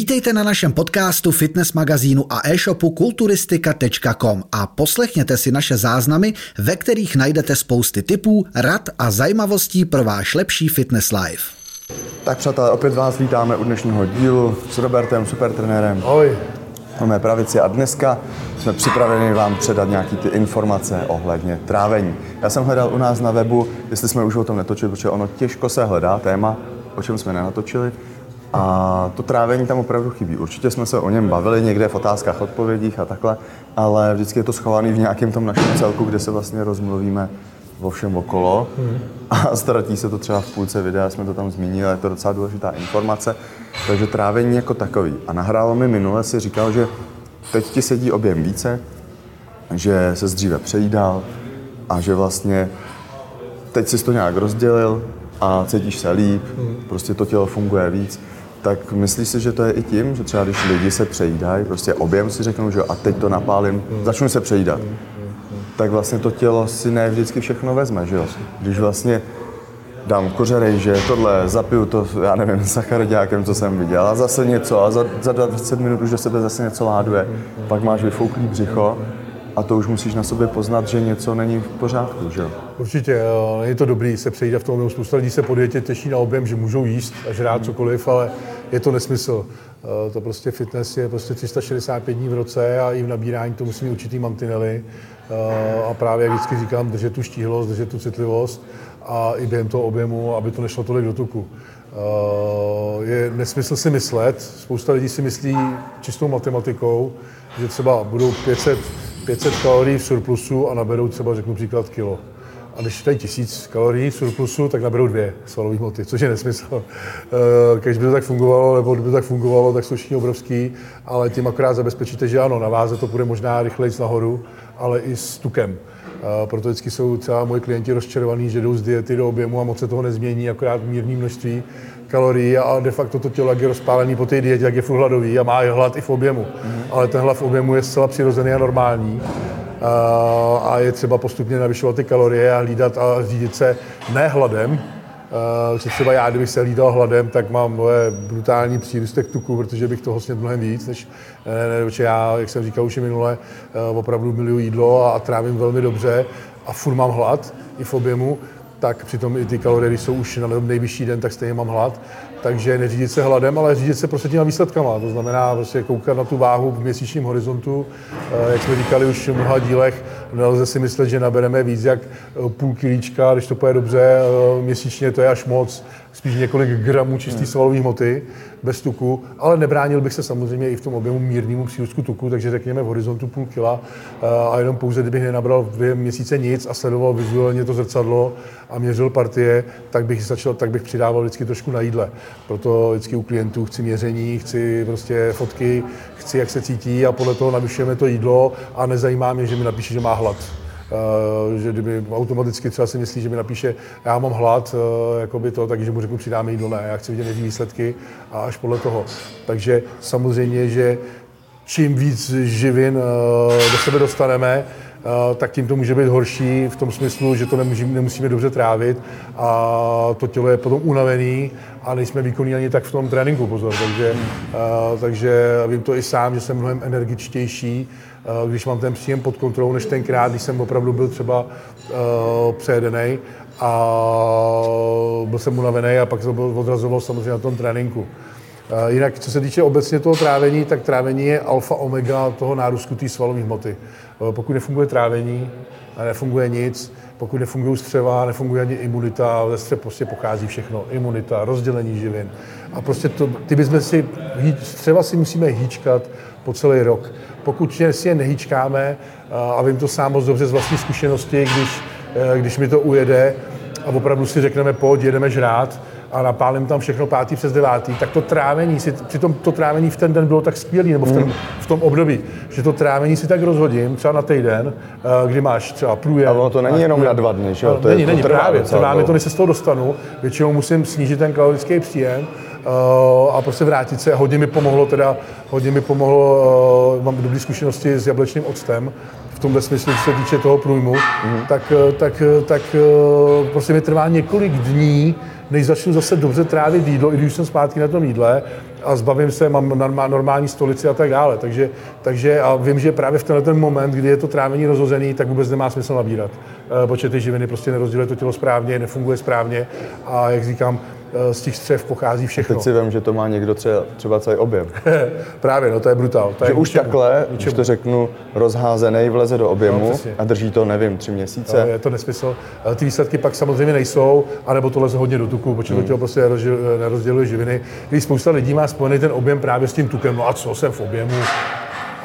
Vítejte na našem podcastu, fitness magazínu a e-shopu kulturistika.com a poslechněte si naše záznamy, ve kterých najdete spousty tipů, rad a zajímavostí pro váš lepší fitness life. Tak přátelé, opět vás vítáme u dnešního dílu s Robertem, supertrenérem. Ahoj. Na mé pravici a dneska jsme připraveni vám předat nějaké ty informace ohledně trávení. Já jsem hledal u nás na webu, jestli jsme už o tom netočili, protože ono těžko se hledá téma, o čem jsme nenatočili. A to trávení tam opravdu chybí. Určitě jsme se o něm bavili někde v otázkách, odpovědích a takhle, ale vždycky je to schované v nějakém tom našem celku, kde se vlastně rozmluvíme o všem okolo hmm. a ztratí se to třeba v půlce videa, jsme to tam zmínili, je to docela důležitá informace. Takže trávení jako takový. A nahrálo mi minule, si říkal, že teď ti sedí objem více, že se dříve přejídal a že vlastně teď jsi to nějak rozdělil a cítíš se líp, hmm. prostě to tělo funguje víc. Tak myslíš si, že to je i tím, že třeba když lidi se přejídají, prostě objem si řeknou, že a teď to napálím, začnu se přejídat, tak vlastně to tělo si ne vždycky všechno vezme, že jo? Když vlastně dám kořerej, že tohle, zapiju to, já nevím, sacharidákem, co jsem viděl, a zase něco, a za, za 20 minut už do sebe zase něco láduje. Pak máš vyfouklý břicho a to už musíš na sobě poznat, že něco není v pořádku, že Určitě, je to dobrý se přejít v tom, spousta lidí se po dietě těší na objem, že můžou jíst a žrát cokoliv, ale je to nesmysl. Eh, to prostě fitness je prostě 365 dní v roce a i v nabírání to musí mít určitý mantinely. Eh, a právě, jak vždycky říkám, držet tu štíhlost, držet tu citlivost a i během toho objemu, aby to nešlo tolik do tuku. Eh, je nesmysl si myslet, spousta lidí si myslí čistou matematikou, že třeba budou 500, 500 kalorií v surplusu a naberou třeba, řeknu příklad, kilo. A když dají tisíc kalorií v surplusu, tak naberou dvě svalové hmoty, což je nesmysl. Eh, když by to tak fungovalo, nebo kdyby to tak fungovalo, tak jsou všichni obrovský, ale tím akorát zabezpečíte, že ano, na váze to bude možná rychleji nahoru, ale i s tukem. Proto vždycky jsou třeba moji klienti rozčarovaní, že jdou z diety do objemu a moc se toho nezmění, akorát mírné množství kalorií a de facto to tělo, jak je rozpálený po té dietě, jak je furt hladový a má hlad i v objemu. Mm-hmm. Ale ten hlad v objemu je zcela přirozený a normální. A je třeba postupně navyšovat ty kalorie a hlídat a řídit se ne hladem, Uh, že třeba já, kdybych se hlídal hladem, tak mám moje brutální přírůstek tuku, protože bych toho snědl mnohem víc, než ne, ne, já, jak jsem říkal už i minule, uh, opravdu miluji jídlo a, a trávím velmi dobře a furt mám hlad i v objemu, tak přitom i ty kalorie, jsou už na nejvyšší den, tak stejně mám hlad. Takže neřídit se hladem, ale řídit se prostě těma výsledkama. To znamená prostě koukat na tu váhu v měsíčním horizontu. Eh, jak jsme říkali už v mnoha dílech, nelze si myslet, že nabereme víc jak eh, půl kilíčka, když to půjde dobře, eh, měsíčně to je až moc, spíš několik gramů čistý hmm. svalové hmoty bez tuku, ale nebránil bych se samozřejmě i v tom objemu mírnému přírůstku tuku, takže řekněme v horizontu půl kila a jenom pouze, kdybych nenabral dvě měsíce nic a sledoval vizuálně to zrcadlo a měřil partie, tak bych, začal, tak bych přidával vždycky trošku na jídle. Proto vždycky u klientů chci měření, chci prostě fotky, chci, jak se cítí a podle toho navyšujeme to jídlo a nezajímá mě, že mi napíše, že má hlad. Uh, že kdyby automaticky třeba si myslí, že mi napíše, já mám hlad, uh, jakoby to, takže mu řeknu, přidáme jídlo, ne, já chci vidět výsledky a až podle toho. Takže samozřejmě, že čím víc živin uh, do sebe dostaneme, Eh, tak tím to může být horší v tom smyslu, že to nemusíme, nemusíme dobře trávit a to tělo je potom unavený a nejsme výkonní ani tak v tom tréninku, pozor. Takže, uh, takže vím to i sám, že jsem mnohem energičtější, uh, když mám ten příjem pod kontrolou, než tenkrát, když jsem opravdu byl třeba přejedený a byl jsem unavený a pak se to odrazoval samozřejmě na tom tréninku. Jinak, co se týče obecně toho trávení, tak trávení je alfa omega toho nárůstu té svalové hmoty. Pokud nefunguje trávení, nefunguje nic, pokud nefungují střeva, nefunguje ani imunita, ze střev prostě pochází všechno. Imunita, rozdělení živin. A prostě to, ty bychom si, střeva si musíme hýčkat po celý rok. Pokud si je nehýčkáme, a vím to sám moc dobře z vlastní zkušenosti, když, e, když mi to ujede a opravdu si řekneme, pojď, jedeme žrát, a napálím tam všechno pátý přes devátý, tak to trávení si, přitom to trávení v ten den bylo tak skvělý, nebo v, ten, v tom období, že to trávení si tak rozhodím, třeba na týden, eh, kdy máš třeba průjem. Ale ono to není jenom na dva dny, že jo? To není, je, to není, právě, trvá mi to, než se z toho dostanu, většinou musím snížit ten kalorický příjem, Uh, a prostě vrátit se. Hodně mi pomohlo teda, hodně mi pomohlo, uh, mám dobré zkušenosti s jablečným octem, v tomhle smyslu, co se týče toho průjmu, mm. tak, tak, tak prostě mi trvá několik dní, než začnu zase dobře trávit jídlo, i když jsem zpátky na tom jídle a zbavím se, mám normální stolici a tak dále. Takže, takže a vím, že právě v tenhle ten moment, kdy je to trávení rozhozený, tak vůbec nemá smysl nabírat. Protože ty živiny prostě nerozděluje to tělo správně, nefunguje správně a jak říkám, Eh, z těch střev pochází všechno. Teď si vím, že to má někdo třeba, třeba celý objem. Právě, no to je brutál. To že je už ničemu, takhle, ničemu. už to řeknu, rozházený vleze do objemu no, a drží to, nevím, tři měsíce. No, je to nesmysl. Eh, ty výsledky pak samozřejmě nejsou, anebo to leze hodně do tuku, protože hmm. to tělo prostě nerozděluje živiny. Když spousta lidí má spojený ten objem právě s tím tukem, no a co jsem v objemu,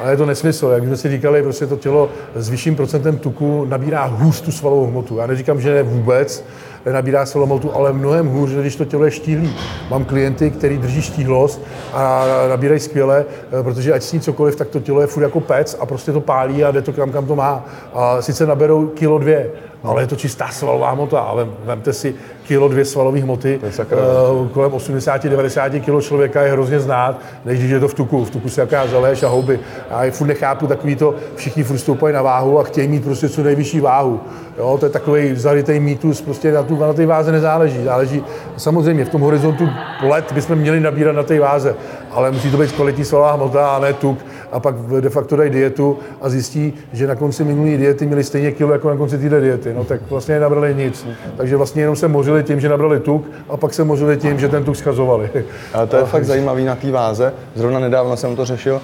ale je to nesmysl. Jak jsme si říkali, prostě to tělo s vyšším procentem tuku nabírá hůř tu svalovou hmotu. Já neříkám, že ne vůbec, nabírá svalovou ale mnohem hůř, když to tělo je štíhlý. Mám klienty, kteří drží štíhlost a nabírají skvěle, eh, protože ať sní cokoliv, tak to tělo je furt jako pec a prostě to pálí a jde to kam, kam to má. A sice naberou kilo dvě, ale je to čistá svalová hmota. Ale vemte si kilo dvě svalové hmoty, uh, kolem 80-90 kilo člověka je hrozně znát, než když je to v tuku. V tuku se jaká zaléš a houby. Já je furt nechápu takový to, všichni furt stoupají na váhu a chtějí mít prostě co nejvyšší váhu. Jo, to je takový zarytý mýtus, prostě na, tu, na té váze nezáleží. Záleží samozřejmě v tom horizontu let bychom měli nabírat na té váze, ale musí to být kvalitní svalová hmota a ne tuk a pak de facto dají dietu a zjistí, že na konci minulé diety měli stejně kilo jako na konci této diety. No tak vlastně nenabrali nic. Takže vlastně jenom se mořili tím, že nabrali tuk a pak se mořili tím, že ten tuk schazovali. Ale to je a fakt zajímavý na té váze. Zrovna nedávno jsem to řešil.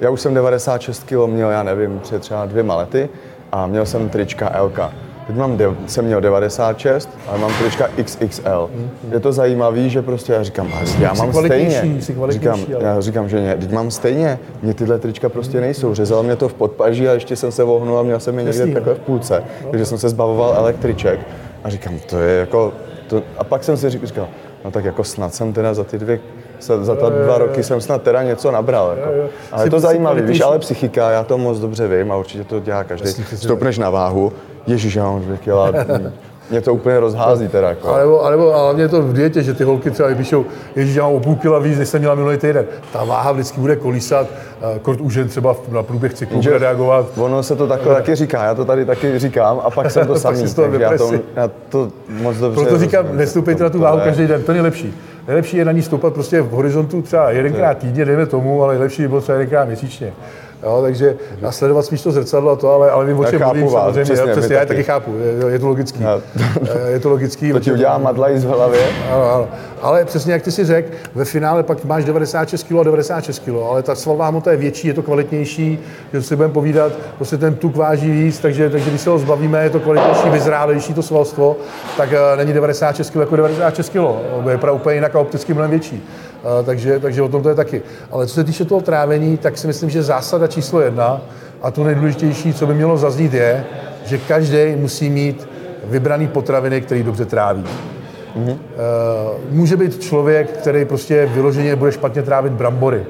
Já už jsem 96 kg měl, já nevím, před třeba dvěma lety a měl jsem trička LK. Teď mám, de- jsem měl 96, ale mám trička XXL. Je to zajímavé, že prostě já říkám, já mám stejně. Říkám, já říkám, že ne, teď mám stejně. Mě tyhle trička prostě nejsou. Řezalo mě to v podpaží a ještě jsem se vohnul a měl jsem je někde takhle v půlce. Takže jsem se zbavoval električek. A říkám, to je jako... To... A pak jsem si říkal, no tak jako snad jsem teda za ty dvě za, za ta dva roky jsem snad teda něco nabral. Jako. Ale je to zajímavé, víš, ale psychika, já to moc dobře vím a určitě to dělá každý. Stoupneš na váhu, Ježíš, já mám dvě kila, mě to úplně rozhází teda. Jako. A nebo, a nebo a hlavně to v dietě, že ty holky třeba vypíšou, ježíš, já mám o půl kila víc, než jsem měla minulý týden. Ta váha vždycky bude kolísat, kort už jen třeba na průběh cyklu bude reagovat. Ono se to takhle taky říká, já to tady taky říkám a pak jsem to samý, takže já to, já to moc dobře Proto říkám, nestoupejte na tu váhu každý den, to je nejlepší. Nejlepší je na ní stoupat prostě v horizontu třeba jedenkrát týdně, dejme tomu, ale nejlepší by bylo třeba jedenkrát měsíčně. Jo, takže a sledovat spíš to zrcadlo a to, ale, ale vím, o čem mluvím, samozřejmě. Přesně, já, přesně, já taky. taky chápu, je, je to logický. Je to logický. to ti udělá madlaj z hlavy. Ano, ano. Ale přesně jak ty si řekl, ve finále pak máš 96 kg a 96 kg, ale ta svalová hmota je větší, je to kvalitnější, že si budeme povídat, prostě ten tuk váží víc, takže, takže když se ho zbavíme, je to kvalitnější, vyzrálejší to svalstvo, tak uh, není 96 kg jako 96 kg. Je úplně jinak a opticky mnohem větší takže, takže o tom to je taky. Ale co se týče toho trávení, tak si myslím, že zásada číslo jedna a to nejdůležitější, co by mělo zaznít, je, že každý musí mít vybraný potraviny, který dobře tráví. Mm-hmm. Může být člověk, který prostě vyloženě bude špatně trávit brambory.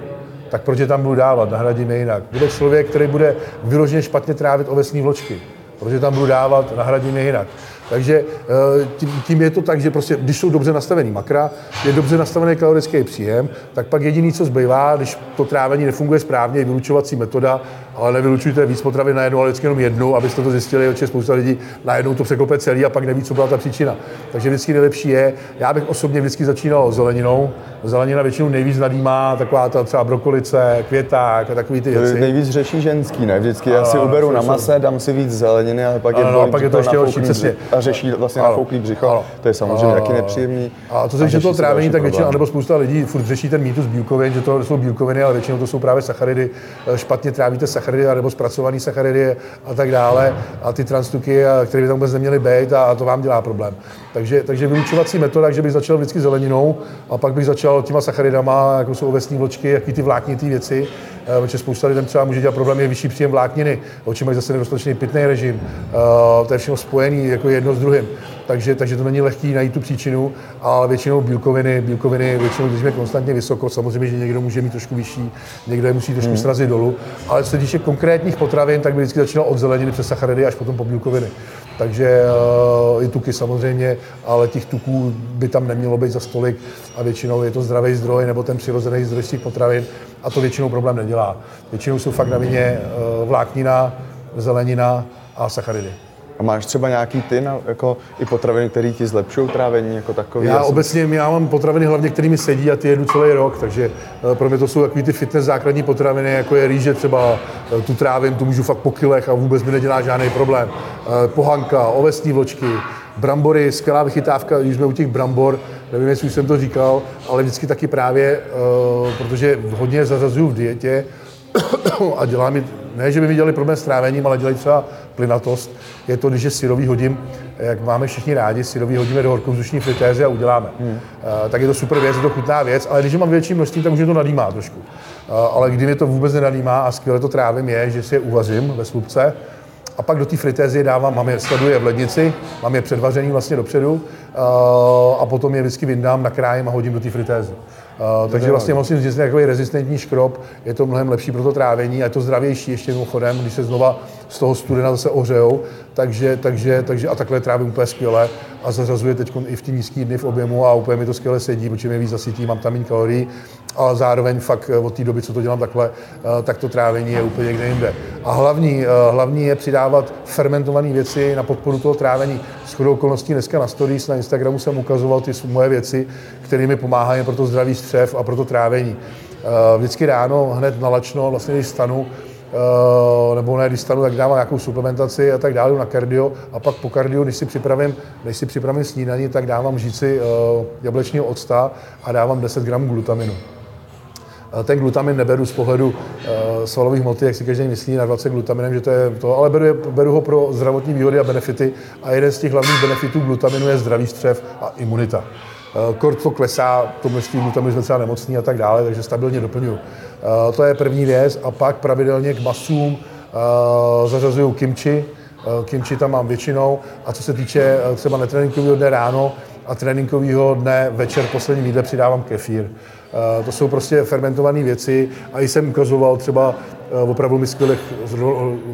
Tak proč je tam budu dávat, nahradíme jinak. Bude člověk, který bude vyloženě špatně trávit ovesní vločky. Proč je tam budu dávat, nahradíme jinak. Takže eh, tím, tím je to tak, že prostě, když jsou dobře nastavený makra, je dobře nastavený kalorický příjem, tak pak jediný, co zbývá, když to trávení nefunguje správně, je vylučovací metoda, ale nevylučujte víc potravy na jednu, ale vždycky jenom jednu, abyste to zjistili, že spousta lidí najednou to překlope celý a pak neví, co byla ta příčina. Takže vždycky nejlepší je, já bych osobně vždycky začínal zeleninou. Zelenina většinou nejvíc nadýmá, taková ta třeba brokolice, květák a takový ty věci. Nejvíc řeší ženský, ne? Vždycky já si uberu na mase, dám si víc zeleniny, ale pak je, no, pak je to ještě horší, přesně. Řeší vlastně nafouklý břicho. Ano. To je samozřejmě taky nepříjemný. A to se týče toho trávení, tak většinou, nebo spousta lidí furt řeší ten mýtus bílkovin, že to jsou bílkoviny, ale většinou to jsou právě sacharidy. Špatně trávíte sacharidy nebo zpracované sacharidy a tak dále a ty transtuky, které by tam vůbec neměly být a to vám dělá problém. Takže, takže vylučovací metoda, že bych začal vždycky zeleninou a pak bych začal těma sacharidama, jako jsou ovesní vločky, jaký ty vláknité věci, eh, protože spousta lidem třeba může dělat problém, je vyšší příjem vlákniny, oči mají zase nedostatečný pitný režim, eh, to je všechno spojené jako jedno s druhým. Takže, takže to není lehký najít tu příčinu, ale většinou bílkoviny, bílkoviny většinou držíme konstantně vysoko. Samozřejmě, že někdo může mít trošku vyšší, někdo je musí trošku hmm. srazit dolů. Ale co se týče konkrétních potravin, tak by vždycky začínal od zeleniny přes sacharidy až potom po bílkoviny. Takže uh, i tuky samozřejmě, ale těch tuků by tam nemělo být za stolik a většinou je to zdravý zdroj nebo ten přirozený zdroj z těch potravin a to většinou problém nedělá. Většinou jsou fakt na vině uh, vláknina, zelenina a sacharidy. A máš třeba nějaký ty na, jako i potraviny, které ti zlepšují trávení jako takový? Já, já obecně já mám potraviny hlavně, které mi sedí a ty jedu celý rok, takže eh, pro mě to jsou takový ty fitness základní potraviny, jako je rýže třeba, eh, tu trávím, tu můžu fakt po kilech a vůbec mi nedělá žádný problém. Eh, pohanka, ovesní vločky, brambory, skvělá vychytávka, když jsme u těch brambor, nevím, jestli už jsem to říkal, ale vždycky taky právě, protože hodně zařazuju v dietě, a dělá mi, ne, že by mi dělali problém s trávením, ale dělají třeba plynatost, je to, když je syrový hodím, jak máme všichni rádi, syrový hodíme do horkovzdušní fritézy a uděláme. Hmm. Uh, tak je to super věc, je to chutná věc, ale když mám větší množství, tak už je to nadýmá trošku. Uh, ale kdy mě to vůbec nenadýmá a skvěle to trávím je, že si je uvařím ve slupce, a pak do té fritézy dávám, mám je, skladuji v lednici, mám je předvařený vlastně dopředu uh, a potom je vždycky vyndám, nakrájím a hodím do té fritézy. Uh, takže vlastně musím říct, že takový rezistentní škrob, je to mnohem lepší pro to trávení a je to zdravější ještě mimochodem, když se znova z toho studena zase ohřejou, takže, takže, takže a takhle trávím úplně skvěle a zařazuje teď i v ty nízké dny v objemu a úplně mi to skvěle sedí, protože mě víc zasytí, mám tam méně kalorií, ale zároveň fakt eh, od té doby, co to dělám takhle, eh, tak to trávení je úplně někde jinde. A hlavní, hlavní je přidávat fermentované věci na podporu toho trávení. S chodou okolností dneska na stories na Instagramu jsem ukazoval ty moje věci, které mi pomáhají pro to zdraví střev a pro to trávení. Eh, vždycky ráno, hned nalačno, vlastně když stanu, eh, nebo ne, když stanu, tak dávám nějakou suplementaci a tak dále na kardio a pak po kardio, když si připravím, když si připravím snídaní, tak dávám žíci eh, jablečního octa a dávám 10 gramů glutaminu. Ten glutamin neberu z pohledu uh, svalových hmoty, jak si každý myslí na 20 glutaminem, že to je to, ale beru, beru ho pro zdravotní výhody a benefity a jeden z těch hlavních benefitů glutaminu je zdravý střev a imunita. Eh, kort to klesá, to množství glutamidu jsme třeba nemocný a tak dále, takže stabilně doplňuju. Eh, to je první věc a pak pravidelně k masům eh, zařazuju kimči, kimči tam mám většinou a co se týče třeba netréninkového dne ráno a tréninkového dne večer poslední jídle přidávám kefír. To jsou prostě fermentované věci a i jsem ukazoval třeba opravdu mi skvěle,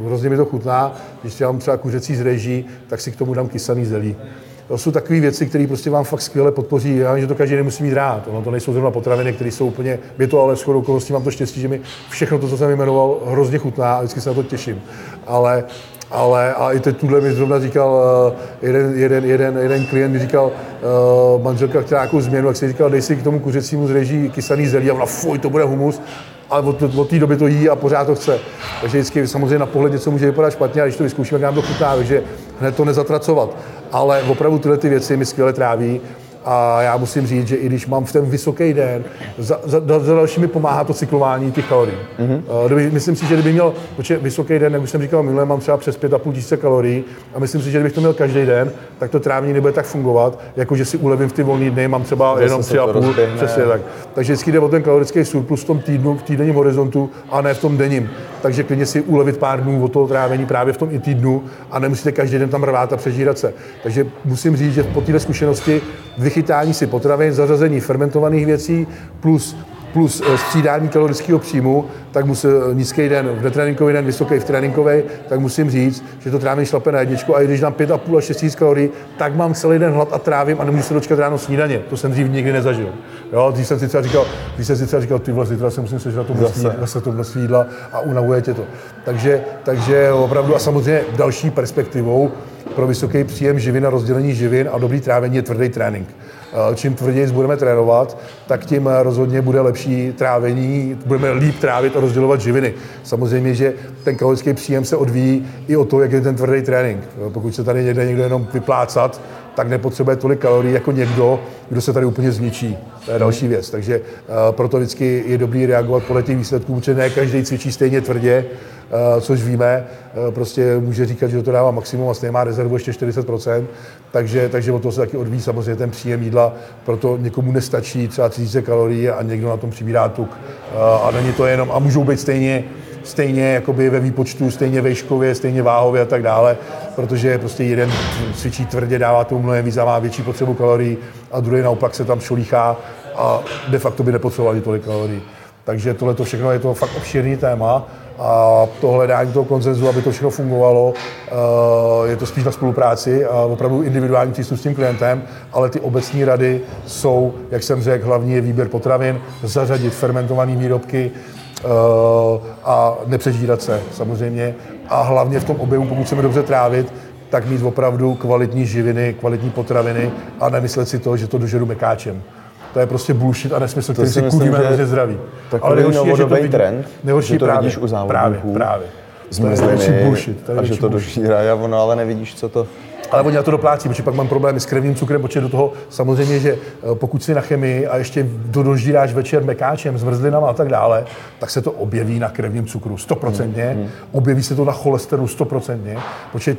hrozně mi to chutná, když dělám třeba kuřecí z reží, tak si k tomu dám kysaný zelí. To jsou takové věci, které prostě vám fakt skvěle podpoří. Já vím, že to každý nemusí mít rád. Ono to nejsou zrovna potraviny, které jsou úplně. Je to ale shodou okolností mám to štěstí, že mi všechno to, co jsem jmenoval, hrozně chutná a vždycky se na to těším. Ale ale a i teď tuhle mi zrovna říkal uh, jeden, jeden, jeden, jeden klient mi říkal, uh, manželka chtěla nějakou změnu, jak si říkal, dej si k tomu kuřecímu zreží kysaný zelí a ona, fuj, to bude humus ale od, od té doby to jí a pořád to chce. Takže vždycky samozřejmě na pohled něco může vypadat špatně, a když to vyzkoušíme, jak nám to chutná, takže hned to nezatracovat. Ale opravdu tyhle ty věci mi skvěle tráví a já musím říct, že i když mám v ten vysoký den, za, za, za další mi pomáhá to cyklování těch kalorií. Mm-hmm. Myslím si, že kdyby měl, protože vysoký den, jak už jsem říkal minule, mám třeba přes 5,5 tisíce kalorií a myslím si, že kdybych to měl každý den, tak to trávní nebude tak fungovat, jako že si ulevím v ty volné dny, mám třeba Zase jenom 3,5, přesně tak. Takže vždycky jde o ten kalorický surplus v tom týdnu, v týdenním horizontu a ne v tom denním. Takže klidně si ulevit pár dnů od toho trávení právě v tom i týdnu a nemusíte každý den tam rvát a přežírat se. Takže musím říct, že po této zkušenosti vychytání si potravin, zařazení fermentovaných věcí plus plus eh, střídání kalorického příjmu, tak musím eh, nízký den v netréninkový den, vysoký v tréninkový, tak musím říct, že to trávím šlape na jedničku a i když dám 5,5 až 6 tisíc kalorií, tak mám celý den hlad a trávím a nemůžu se dočkat ráno snídaně. To jsem dřív nikdy nezažil. Jo, když jsem si třeba říkal, když jsem si třeba říkal, ty vlastně, zítra se musím sežrat to množství, zase. zase to množství jídla a unavuje tě to. Takže, takže opravdu a samozřejmě další perspektivou pro vysoký příjem živin a rozdělení živin a dobrý trávení je tvrdý trénink. Eh, čím tvrději budeme trénovat, tak tím eh, rozhodně bude lepší trávení, budeme líp trávit a rozdělovat živiny. Samozřejmě, že ten kalorický příjem se odvíjí i o to, jak je ten tvrdý trénink. Eh, pokud se tady někde někdo jenom vyplácat, tak nepotřebuje tolik kalorií jako někdo, kdo se tady úplně zničí. To je další věc. Takže proto vždycky je dobrý reagovat podle těch výsledků, protože ne každý cvičí stejně tvrdě, Eh, což víme, eh, prostě může říkat, že to dává maximum a stejně má rezervu ještě 40%, takže, takže od toho se taky odvíjí samozřejmě ten příjem jídla, proto někomu nestačí třeba 30 kalorií a někdo na tom přibírá tuk. Eh, a není to jenom, a můžou být stejně stejně jakoby ve výpočtu, stejně vejškově, stejně váhově a tak dále, protože prostě jeden cvičí tvrdě, dává tomu mnohem víc a má větší potřebu kalorií a druhý naopak se tam šolíchá a de facto by nepotřeboval tolik kalorií. Takže tohle to všechno je to fakt obširný téma a to hledání toho koncenzu, aby to všechno fungovalo, eh, je to spíš na spolupráci a opravdu individuální přístup s tím klientem, ale ty obecní rady jsou, jak jsem řekl, hlavní je výběr potravin, zařadit fermentované výrobky, a nepřežírat se samozřejmě. A hlavně v tom objemu, pokud chceme dobře trávit, tak mít opravdu kvalitní živiny, kvalitní potraviny a nemyslet si to, že to dožeru mekáčem. To je prostě bullshit a nesmysl, který si kuríme hrozně zdraví. Ale nejhorší je, že to vidí, trend, nejhorší že to právě, vidíš u právě, právě. Zmrzliny, bullshit, to je a že to dožírají a ono ale nevidíš, co to ale oni na to doplácí, protože pak mám problémy s krevním cukrem, protože do toho samozřejmě, že eh, pokud si na chemii a ještě to dožíráš večer mekáčem, zmrzlinama a tak dále, tak se to objeví na krevním cukru, stoprocentně, hmm, hmm. objeví se to na cholesterolu, stoprocentně, protože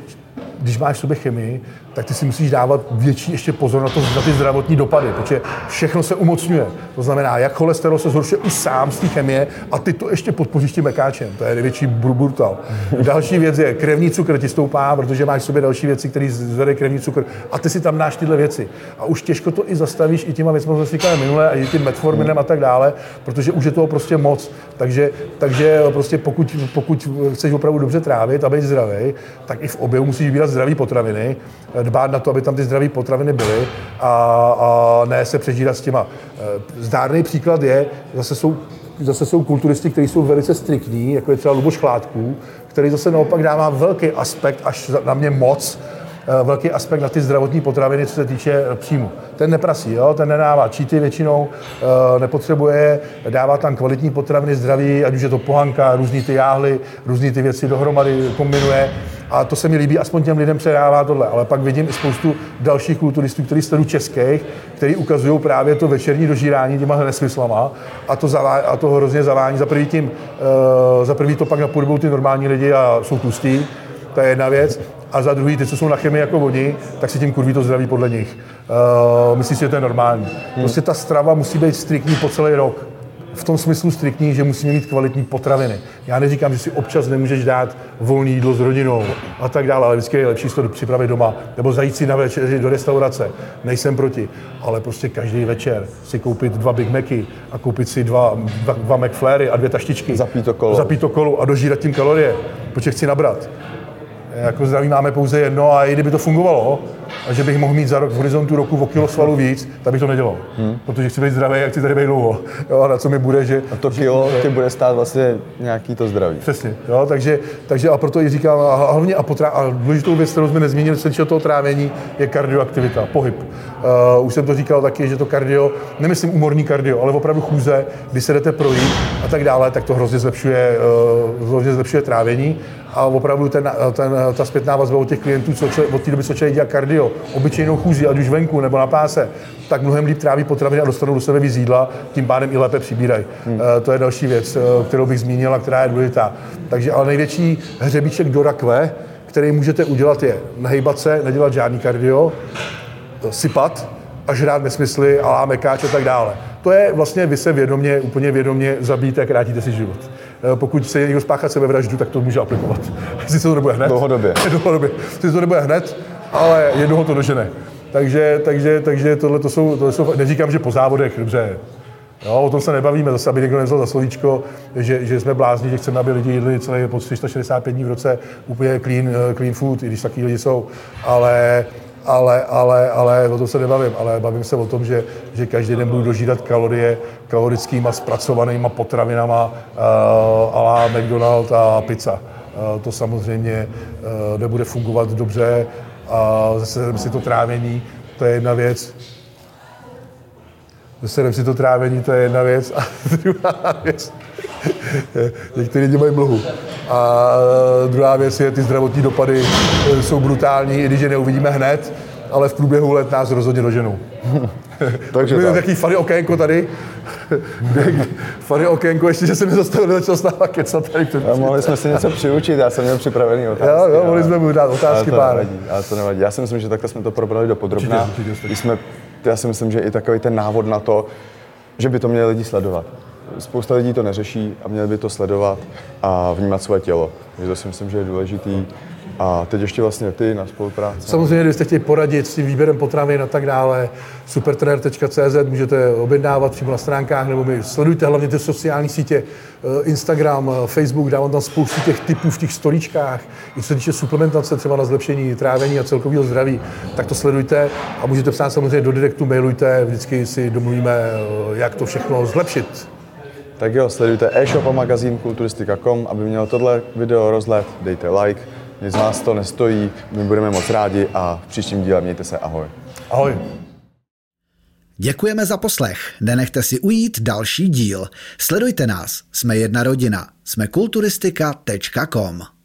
když máš v sobě chemii, tak ty si musíš dávat větší ještě pozor na, to, na ty zdravotní dopady, protože všechno se umocňuje. To znamená, jak cholesterol se zhoršuje už sám z té chemie a ty to ještě podpoříš tím mekáčem. To je největší brutal. Další věc je, krevní cukr ti stoupá, protože máš v sobě další věci, které zvede krevní cukr a ty si tam dáš tyhle věci. A už těžko to i zastavíš i těma věcmi, co jsme říkali minule, a i tím metforminem a tak dále, protože už je toho prostě moc. Takže, takže prostě pokud, pokud chceš opravdu dobře trávit a být zdravý, tak i v objemu musíš vybírat zdravé potraviny, dbát na to, aby tam ty zdravé potraviny byly a, a ne se přežírat s těma. Eh, zdárný příklad je, zase jsou zase jsou kulturisti, kteří jsou velice striktní, jako je třeba Luboš Chládků, který zase naopak dává velký aspekt, až na mě moc, eh, velký aspekt na ty zdravotní potraviny, co se týče eh, příjmu. Ten neprasí, jo? ten nedává číty většinou, nepotřebuje, dává tam kvalitní potraviny zdraví, ať už je to pohanka, různý ty jáhly, různý ty věci dohromady kombinuje a to se mi líbí, aspoň těm lidem předává tohle. Ale pak vidím i spoustu dalších kulturistů, kteří sledují českých, kteří ukazují právě to večerní dožírání těma nesmyslama a to, zavá, a to hrozně zavání. Za prvý, tím, uh, za prvý to pak napodobou ty normální lidi a jsou tlustí, to je jedna věc. A za druhý, ty, co jsou na chemii jako oni, tak si tím kurví to zdraví podle nich. Uh, myslím si, že to je normální. Prostě ta strava musí být striktní po celý rok v tom smyslu striktní, že musíme mít kvalitní potraviny. Já neříkám, že si občas nemůžeš dát volný jídlo s rodinou a tak dále, ale vždycky je lepší si to připravit doma nebo zajít si na večer do restaurace. Nejsem proti, ale prostě každý večer si koupit dva Big Macy a koupit si dva, dva, dva McFlary a dvě taštičky. Zapít to kolo. Zapít to kolo a dožírat tím kalorie, protože chci nabrat jako zdraví máme pouze jedno a i kdyby to fungovalo, a že bych mohl mít za rok v horizontu roku o kilo svalu víc, tak bych to nedělal. Hmm. Protože chci být zdravý a chci tady být dlouho. Jo, a na co mi bude, že... A to kilo že, tě bude stát vlastně nějaký to zdraví. Přesně. Jo, takže, takže a proto i říkám, a hlavně a, potrá, a důležitou věc, kterou jsme nezmínili, se toho trávení, je kardioaktivita, pohyb. Uh, už jsem to říkal taky, že to kardio, nemyslím umorný kardio, ale opravdu chůze, když se jdete projít a tak dále, tak to hrozně zlepšuje, uh, hrozně zlepšuje trávení a opravdu ten, ten, ta zpětná vazba od těch klientů, co od té doby, co člověk dělá kardio, obyčejnou chůzi, ať už venku nebo na páse, tak mnohem líp tráví potraviny a dostanou do sebe víc jídla, tím pádem i lépe přibírají. Hmm. Uh, to je další věc, uh, kterou bych zmínil a která je důležitá. Takže ale největší hřebíček do rakve, který můžete udělat, je nehejbat se, nedělat žádný kardio, sypat a žrát nesmysly, alá mekáč a tak dále. To je vlastně vy se vědomě, úplně vědomě zabíjíte a krátíte si život. Eh, pokud se někdo spáchat sebevraždu, tak to může aplikovat. Sice to nebude hned. Dlouhodobě. Dlouhodobě. Sice to nebude hned, ale jednoho to dožene. Takže, takže, takže tohle to jsou, tohle jsou, neříkám, že po závodech, dobře, Jo, o tom se nebavíme, zase aby někdo nevzal za slovíčko, že, že jsme blázni, že chceme, aby lidi jedli celé po 365 dní v roce úplně clean, eh, clean food, i když taky lidi jsou. Ale ale, ale, ale o tom se nebavím, ale bavím se o tom, že, že každý den budu dožídat kalorie kalorickými zpracovanýma potravinama uh, a la McDonald a pizza. Uh, to samozřejmě uh, nebude fungovat dobře a zase si to trávení, to je jedna věc. Zase si to trávení, to je jedna věc. A druhá věc, někteří lidi mají mlhu. A druhá věc je, ty zdravotní dopady e, jsou brutální, i když je neuvidíme hned, ale v průběhu let nás rozhodně doženou. Takže tak. Taký fary okénko tady. fary okénko, ještě, že se mi zastavil, začal s náma kecat tady před a mohli jsme si něco přiučit, já jsem měl připravený otázky. Jo, jo, mohli jsme mu dát otázky ale to pár. Nevadí, ale to nevadí. Já si myslím, že takhle jsme to probrali do podrobná. Jsme, já si myslím, že i takový ten návod na to, že by to měli lidi sledovat spousta lidí to neřeší a měli by to sledovat a vnímat svoje tělo. Takže to si myslím, že je důležitý. A teď ještě vlastně ty na spolupráci. Samozřejmě, kdybyste chtěli poradit s tím výběrem potravin a tak dále, supertrener.cz můžete objednávat přímo na stránkách, nebo mi sledujte hlavně ty sociální sítě, eh, Instagram, eh, Facebook, dávám tam spoustu těch typů v těch stolíčkách, i co se týče suplementace, třeba na zlepšení trávení a celkového zdraví, tak to sledujte a můžete psát samozřejmě do direktu, mailujte, vždycky si domluvíme, eh, jak to všechno zlepšit. Tak jo, sledujte e-shop a magazín kulturistika.com, aby mělo tohle video rozhled, dejte like, nic z vás to nestojí, my budeme moc rádi a v příštím díle mějte se, ahoj. Ahoj. Děkujeme za poslech. Nenechte si ujít další díl. Sledujte nás. Jsme jedna rodina. Jsme kulturistika.com.